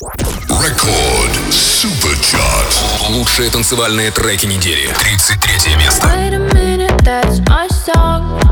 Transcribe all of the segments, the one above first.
Рекорд Суперчарт. Лучшие танцевальные треки недели. 33 место. Wait a minute, that's my song.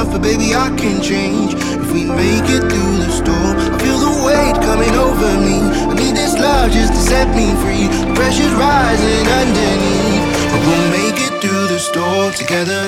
myself, but baby, I can change. If we make it through the storm, I feel the weight coming over me. I need this love just to set me free. The pressure's rising underneath, but we'll make it through the storm together.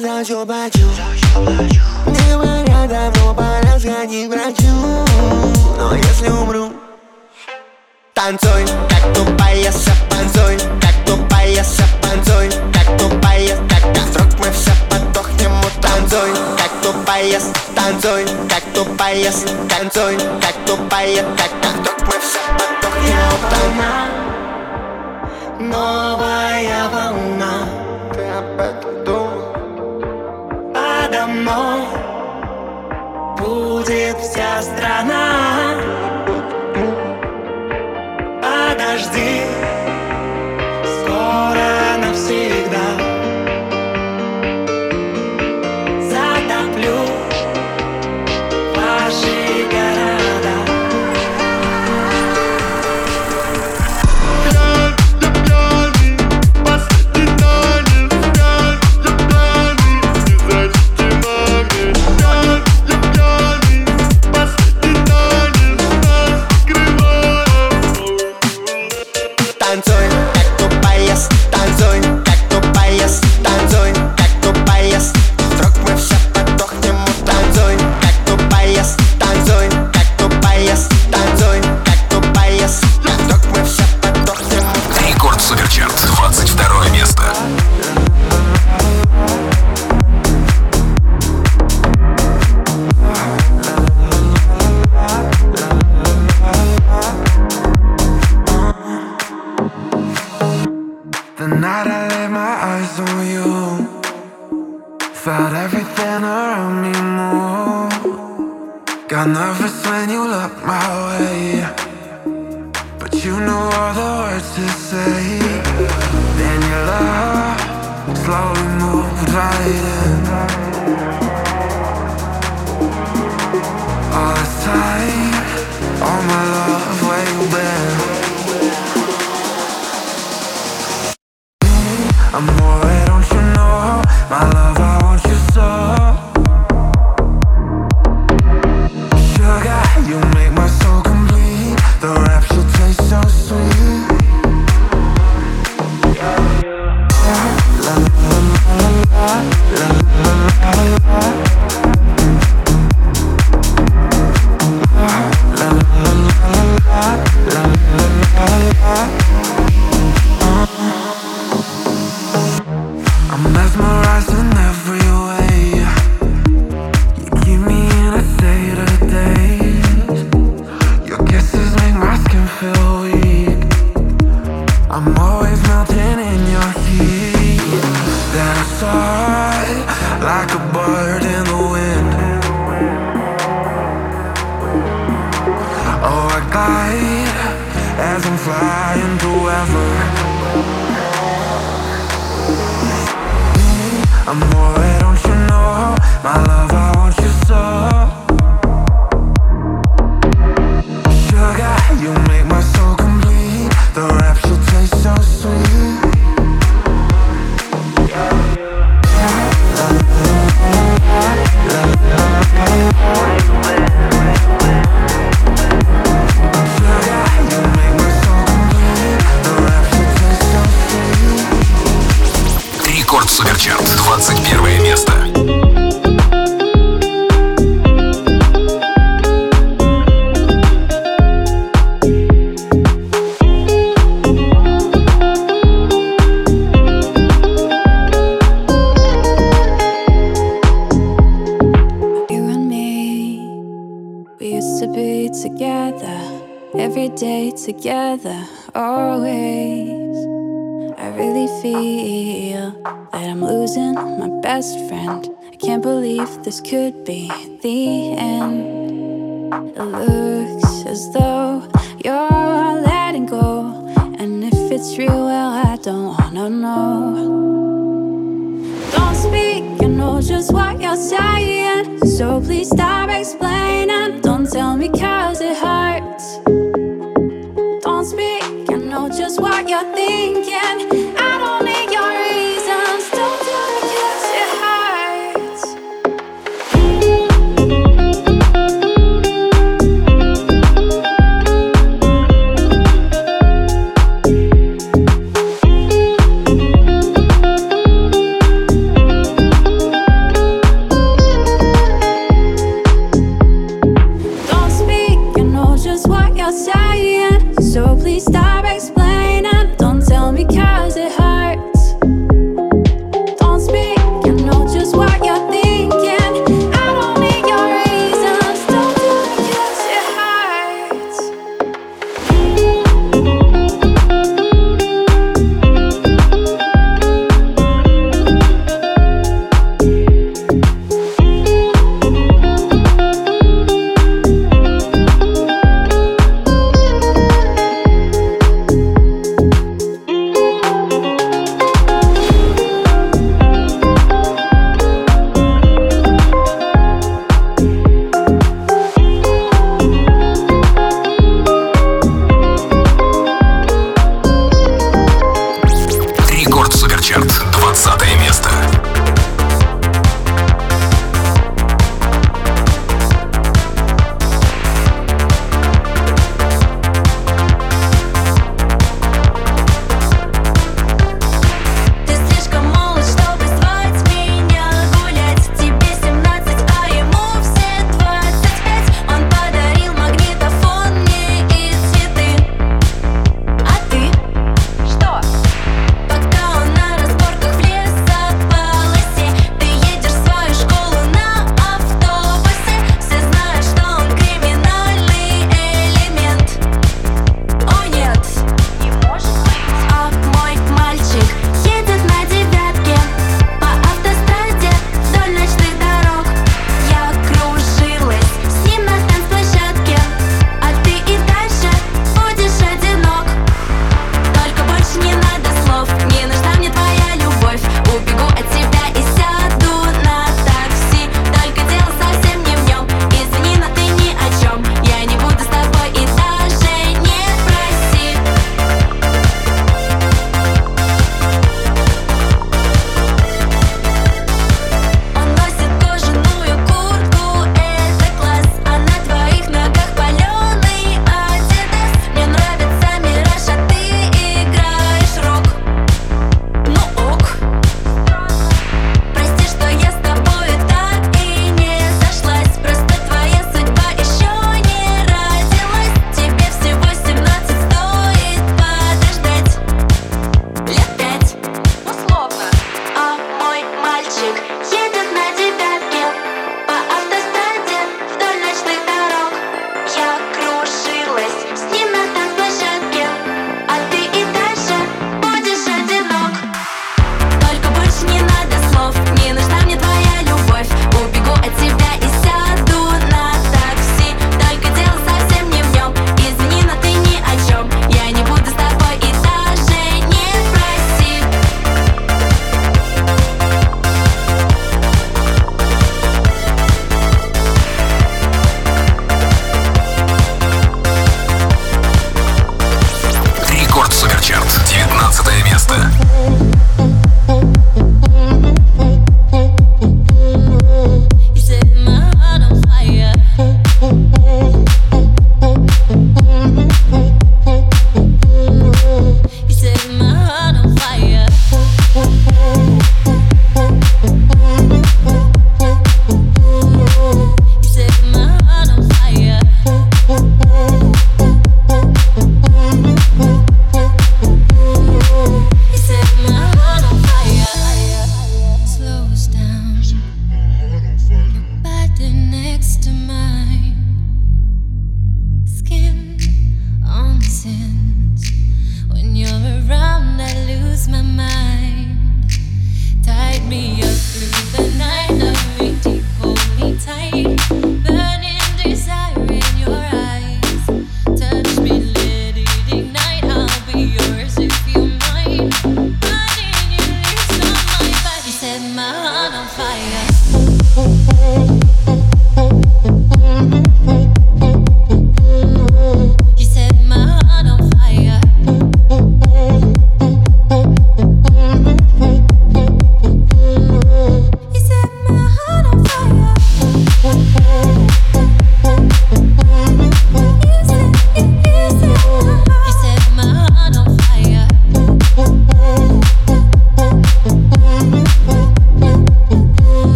я хочу, хочу Не говоря давно пора сходить к врачу. Но если умру Танцуй, как тупая сапанцуй Как тупая сапанцуй Как тупая, как когда вдруг мы все подохнем Танцуй, как тупая, танцуй Как тупая, танцуй. Как тупая, как когда вдруг мы все подохнем Танцуй Новая волна. Ты опять мной Будет вся страна. Подожди. I'm nervous when you look my way But you know all the words to say. Then your love slowly moved right in. All the time, all my love waiting I'm alright. together always. I really feel that I'm losing my best friend. I can't believe this could be the end. It looks as though you're letting go. And if it's real, well, I don't wanna know. Don't speak, you know just what you're saying. So please stop explaining. Don't tell me cause it hurts speak. I know just what you're thinking.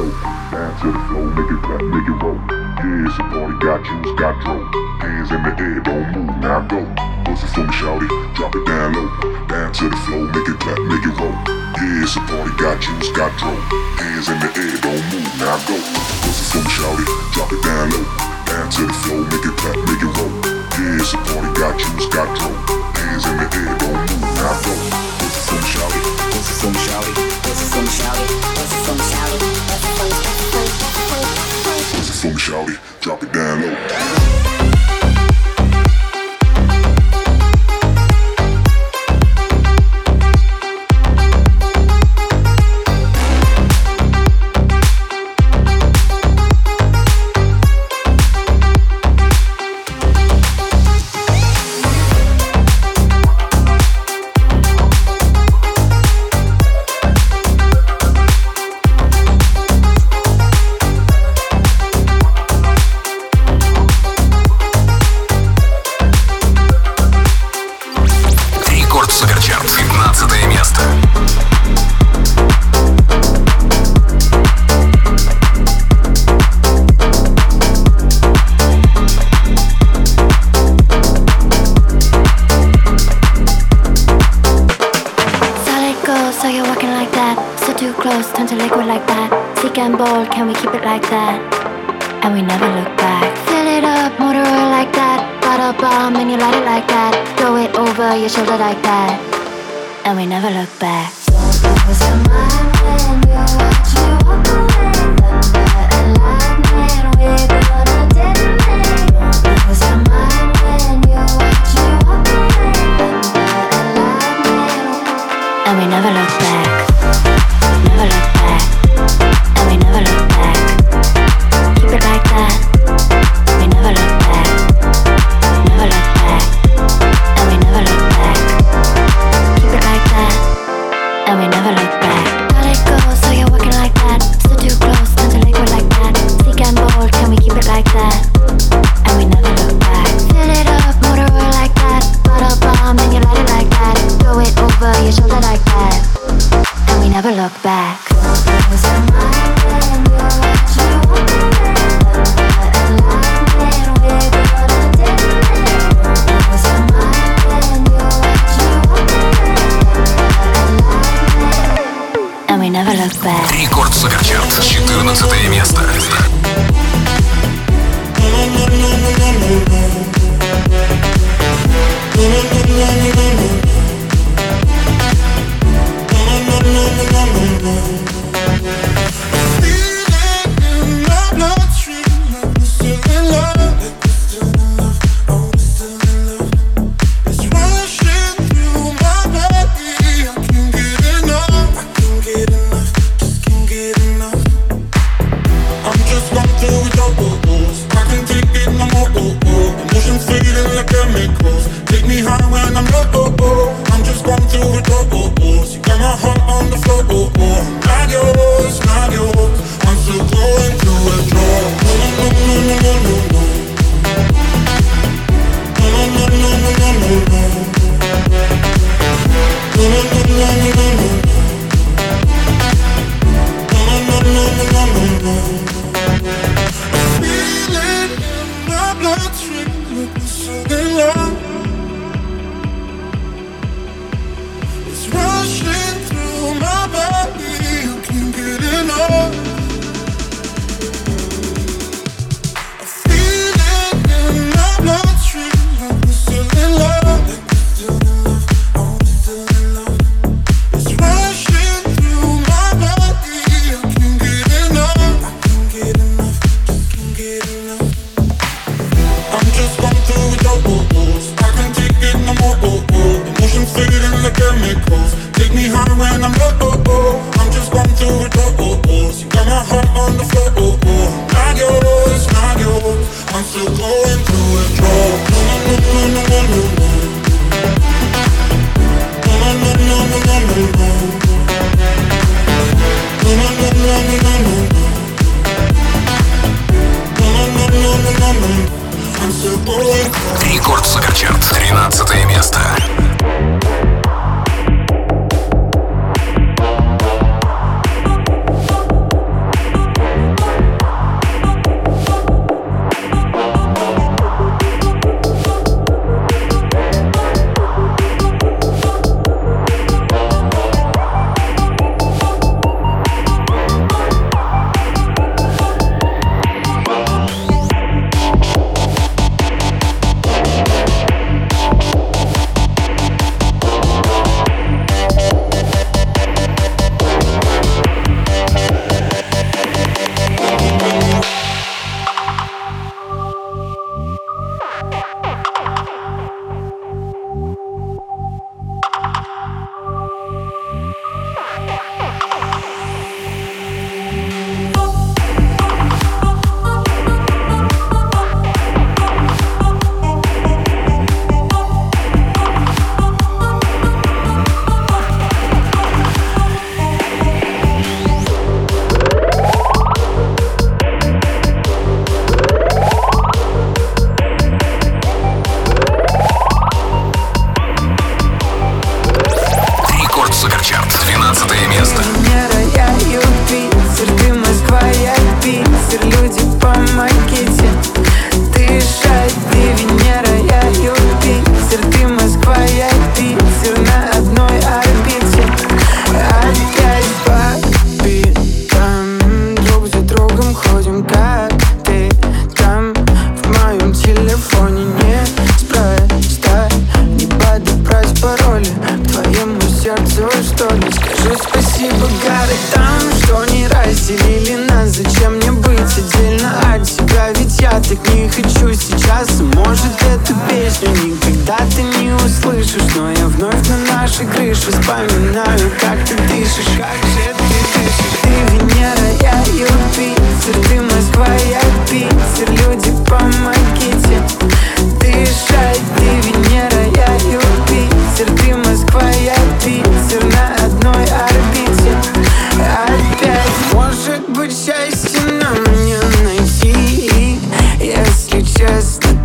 Down to the floor, make it clap, make it roll. Yeah, it's a party, got juice, got drove. Hands in the air, don't move, now go. Bust it for me, shout it, drop it down low. Down to the floor, make it clap, make it roll. Yeah, it's a party, got juice, got drove. Hands in the air, don't move, now go. Bust it for me, shout it, drop it down low. Down to the floor, make it clap, make it roll. Yeah, it's a party, got juice, got drove. Hands in the air, don't move, now go. Bust it for me, shout it, bust it for me, shout bust it for me, shout bust it for me, shout it for me, shawty. Drop it down low. Never look back.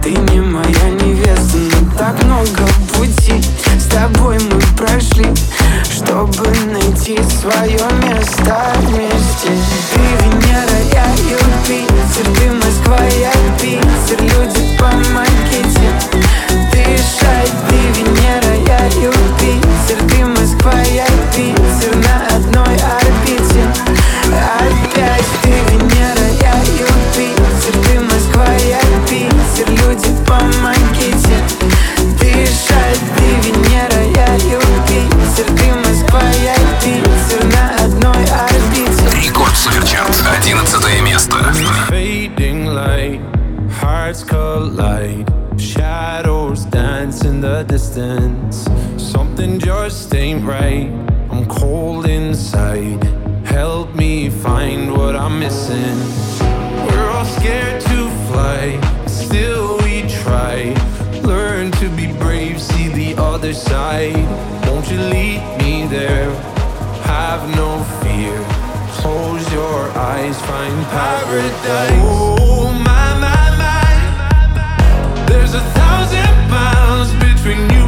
Ты не моя невеста, но так много пути С тобой мы прошли, чтобы найти свое место вместе. Ты Венера, я Юпитер, ты Москва, я Питер Люди по макете, дышать Ты Венера, я Юпитер. inside. Won't you lead me there? Have no fear. Close your eyes, find paradise. Oh my my my, there's a thousand miles between you.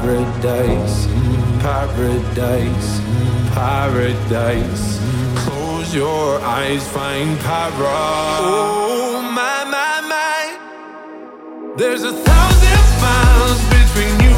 paradise, paradise, paradise. Close your eyes, find paradise. Oh my my my, there's a thousand miles between you.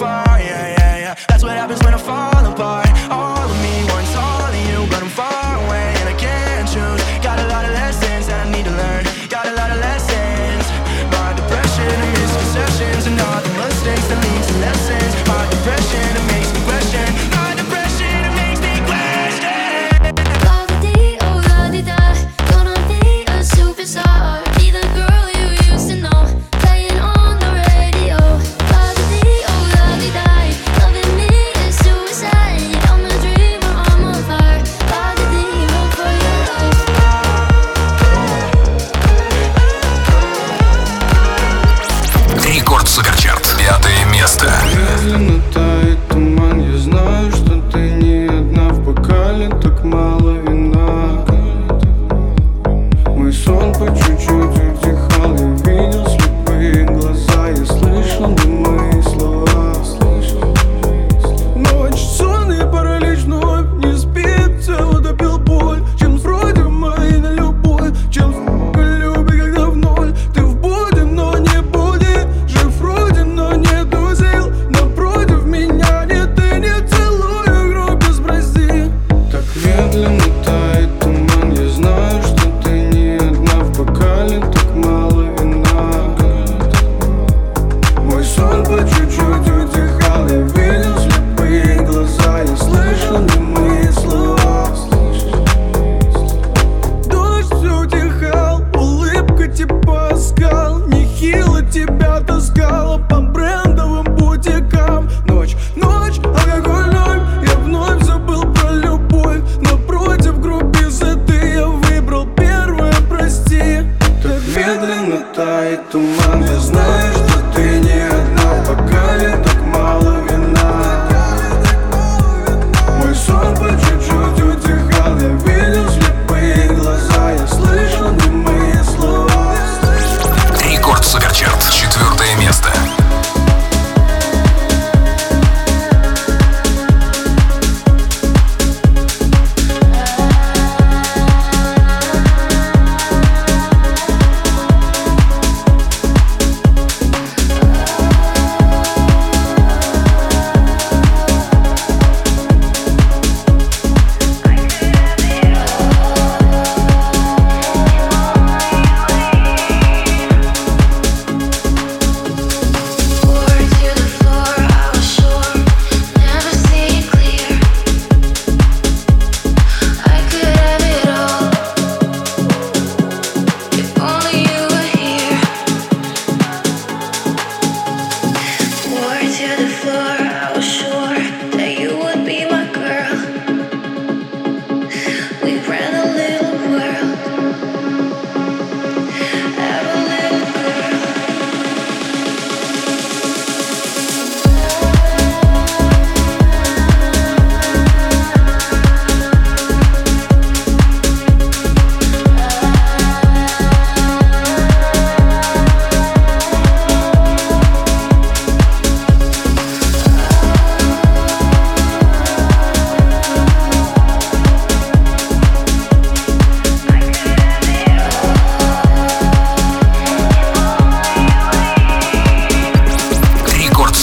Yeah, yeah, yeah. That's what happens when I fall apart. All of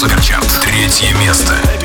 Музыка Третье место.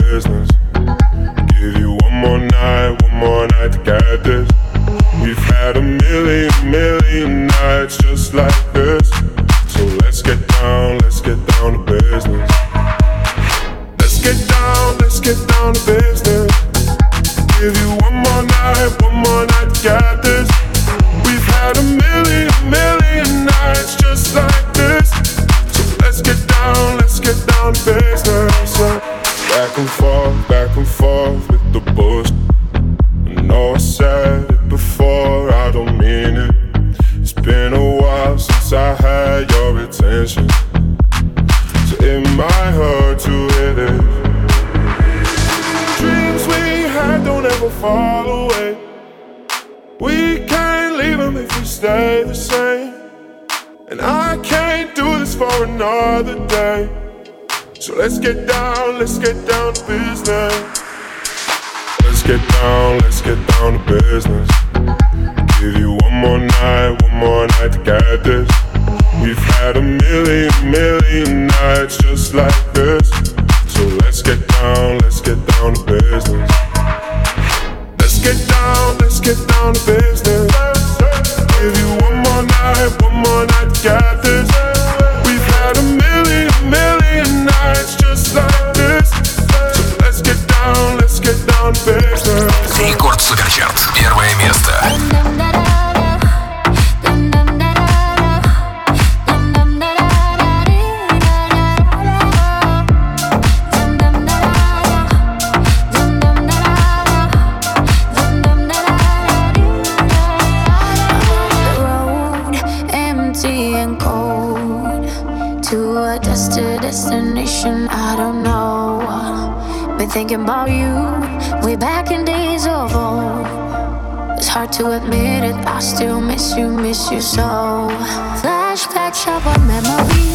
business. Give you one more night, one more night to get this. We've had a million, million nights just like and cold to a dusted destination. I don't know. Been thinking about you way back in days of old. It's hard to admit it, I still miss you, miss you so. Flashbacks of our memories.